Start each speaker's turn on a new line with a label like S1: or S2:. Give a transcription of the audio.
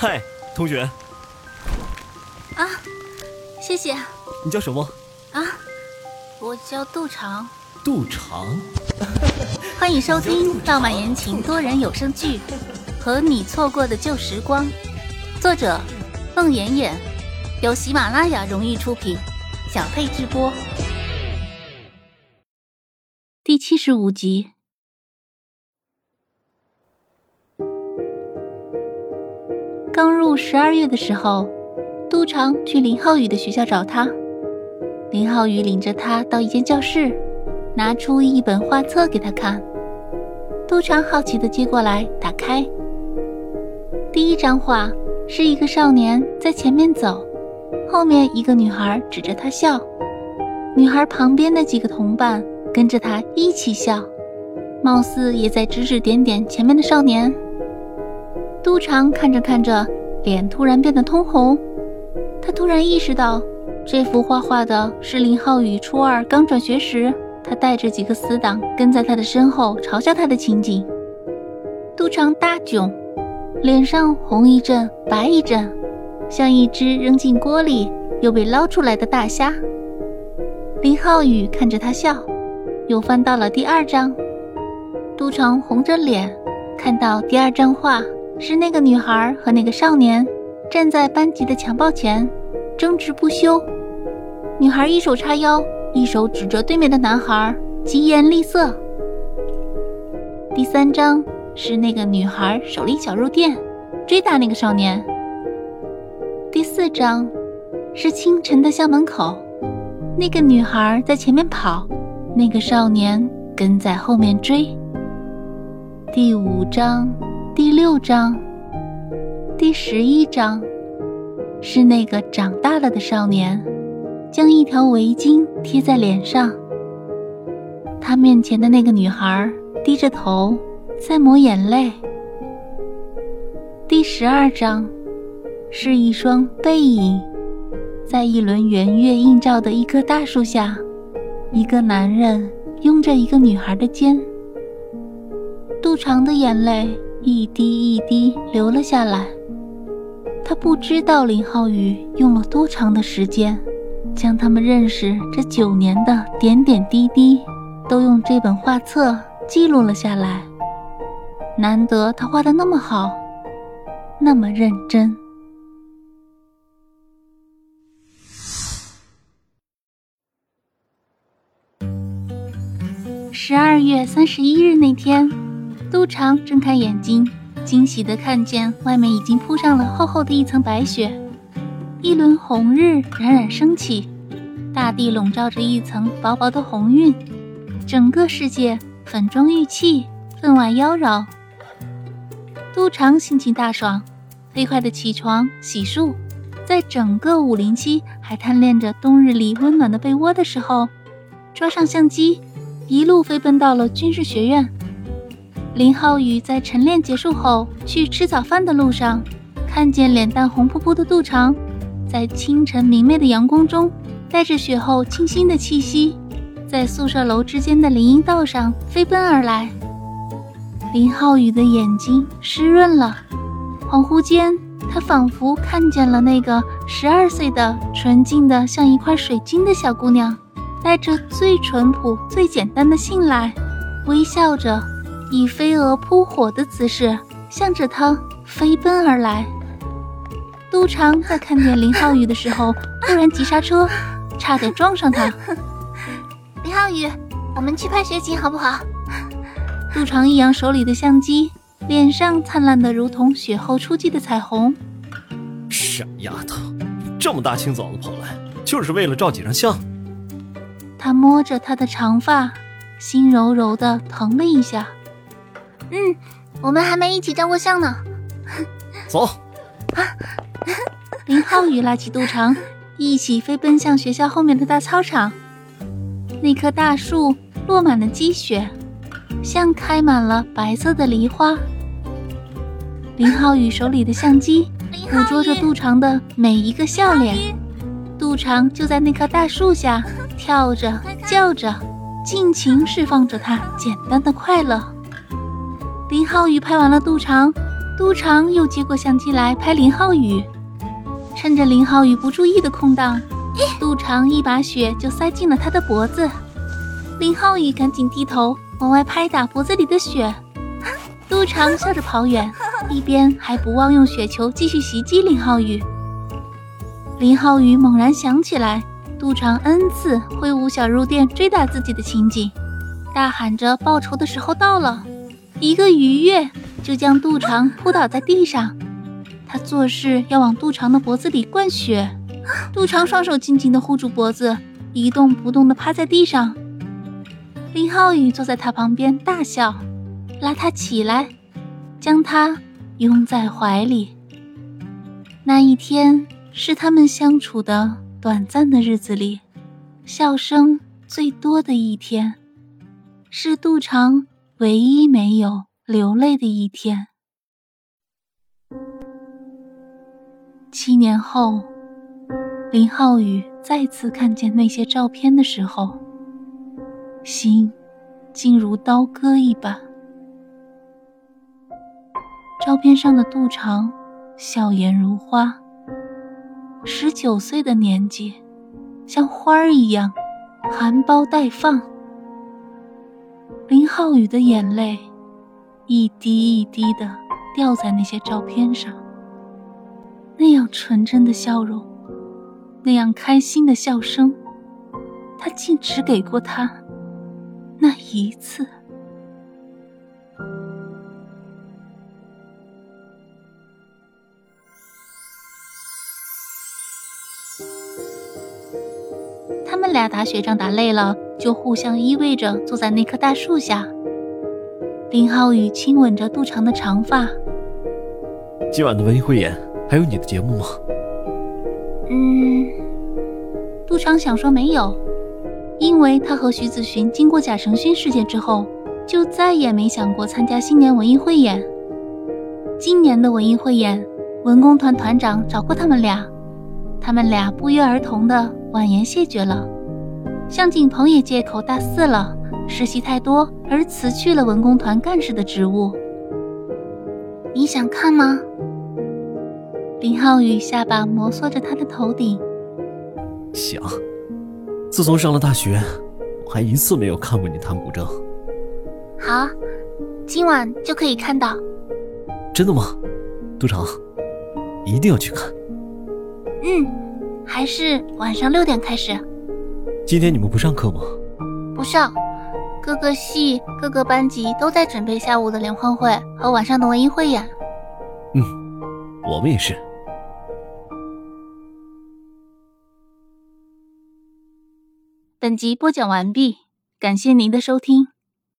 S1: 嗨，同学。
S2: 啊，谢谢。
S1: 你叫什么？
S2: 啊，我叫杜长。
S1: 杜长。
S2: 欢迎收听浪漫言情多人有声剧《和你错过的旧时光》，作者：孟妍妍，由喜马拉雅荣誉出品，小佩直播。第七十五集。刚入十二月的时候，杜长去林浩宇的学校找他。林浩宇领着他到一间教室，拿出一本画册给他看。杜长好奇的接过来，打开。第一张画是一个少年在前面走，后面一个女孩指着他笑，女孩旁边的几个同伴跟着他一起笑，貌似也在指指点点前面的少年。杜长看着看着，脸突然变得通红。他突然意识到，这幅画画的是林浩宇初二刚转学时，他带着几个死党跟在他的身后嘲笑他的情景。杜长大窘，脸上红一阵白一阵，像一只扔进锅里又被捞出来的大虾。林浩宇看着他笑，又翻到了第二张。杜长红着脸，看到第二张画。是那个女孩和那个少年站在班级的墙报前，争执不休。女孩一手叉腰，一手指着对面的男孩，疾言厉色。第三章是那个女孩手拎小肉垫，追打那个少年。第四章是清晨的校门口，那个女孩在前面跑，那个少年跟在后面追。第五章。六章，第十一章，是那个长大了的少年，将一条围巾贴在脸上。他面前的那个女孩低着头在抹眼泪。第十二章，是一双背影，在一轮圆月映照的一棵大树下，一个男人拥着一个女孩的肩。杜长的眼泪。一滴一滴流了下来。他不知道林浩宇用了多长的时间，将他们认识这九年的点点滴滴，都用这本画册记录了下来。难得他画的那么好，那么认真。十二月三十一日那天。杜长睁开眼睛，惊喜地看见外面已经铺上了厚厚的一层白雪，一轮红日冉冉升起，大地笼罩着一层薄薄的红晕，整个世界粉妆玉砌，分外妖娆。杜长心情大爽，飞快地起床洗漱，在整个武林期还贪恋着冬日里温暖的被窝的时候，抓上相机，一路飞奔到了军事学院。林浩宇在晨练结束后去吃早饭的路上，看见脸蛋红扑扑的杜长，在清晨明媚的阳光中，带着雪后清新的气息，在宿舍楼之间的林荫道上飞奔而来。林浩宇的眼睛湿润了，恍惚间，他仿佛看见了那个十二岁的纯净的像一块水晶的小姑娘，带着最淳朴、最简单的信赖，微笑着。以飞蛾扑火的姿势向着他飞奔而来。杜长在看见林浩宇的时候，突然急刹车，差点撞上他。
S3: 林浩宇，我们去拍雪景好不好？
S2: 杜长一扬手里的相机，脸上灿烂的如同雪后初霁的彩虹。
S1: 傻丫头，这么大清早的跑来，就是为了照几张相？
S2: 他摸着她的长发，心柔柔的疼了一下。
S3: 嗯，我们还没一起照过相呢。
S1: 走。
S2: 啊！林浩宇拉起杜长，一起飞奔向学校后面的大操场。那棵大树落满了积雪，像开满了白色的梨花。林浩宇手里的相机捕捉着杜长的每一个笑脸。杜长就在那棵大树下跳着、叫着，尽情释放着他简单的快乐。林浩宇拍完了杜长，杜长又接过相机来拍林浩宇，趁着林浩宇不注意的空档，杜长一把血就塞进了他的脖子。林浩宇赶紧低头往外拍打脖子里的血，杜长笑着跑远，一边还不忘用雪球继续袭击林浩宇。林浩宇猛然想起来，杜长 N 次挥舞小肉垫追打自己的情景，大喊着报仇的时候到了，一个鱼跃就将杜长扑倒在地上。他做事要往杜长的脖子里灌血，杜长双手紧紧地护住脖子，一动不动地趴在地上。林浩宇坐在他旁边大笑，拉他起来，将他拥在怀里。那一天是他们相处的短暂的日子里，笑声最多的一天，是杜长唯一没有流泪的一天。七年后，林浩宇再次看见那些照片的时候。心，竟如刀割一般。照片上的杜长，笑颜如花。十九岁的年纪，像花儿一样，含苞待放。林浩宇的眼泪，一滴一滴的掉在那些照片上。那样纯真的笑容，那样开心的笑声，他竟只给过他。那一次，俩打雪仗打累了，就互相依偎着坐在那棵大树下。林浩宇亲吻着杜长的长发。
S1: 今晚的文艺汇演还有你的节目吗？
S2: 嗯，杜长想说没有。因为他和徐子寻经过贾成勋事件之后，就再也没想过参加新年文艺汇演。今年的文艺汇演，文工团团长找过他们俩，他们俩不约而同的婉言谢绝了。向景鹏也借口大四了，实习太多而辞去了文工团干事的职务。
S3: 你想看吗？
S2: 林浩宇下巴摩挲着他的头顶，
S1: 想。自从上了大学，我还一次没有看过你弹古筝。
S3: 好，今晚就可以看到。
S1: 真的吗，杜长？一定要去看。
S3: 嗯，还是晚上六点开始。
S1: 今天你们不上课吗？
S3: 不上，各个系、各个班级都在准备下午的联欢会和晚上的文艺汇演。
S1: 嗯，我们也是。
S2: 本集播讲完毕，感谢您的收听。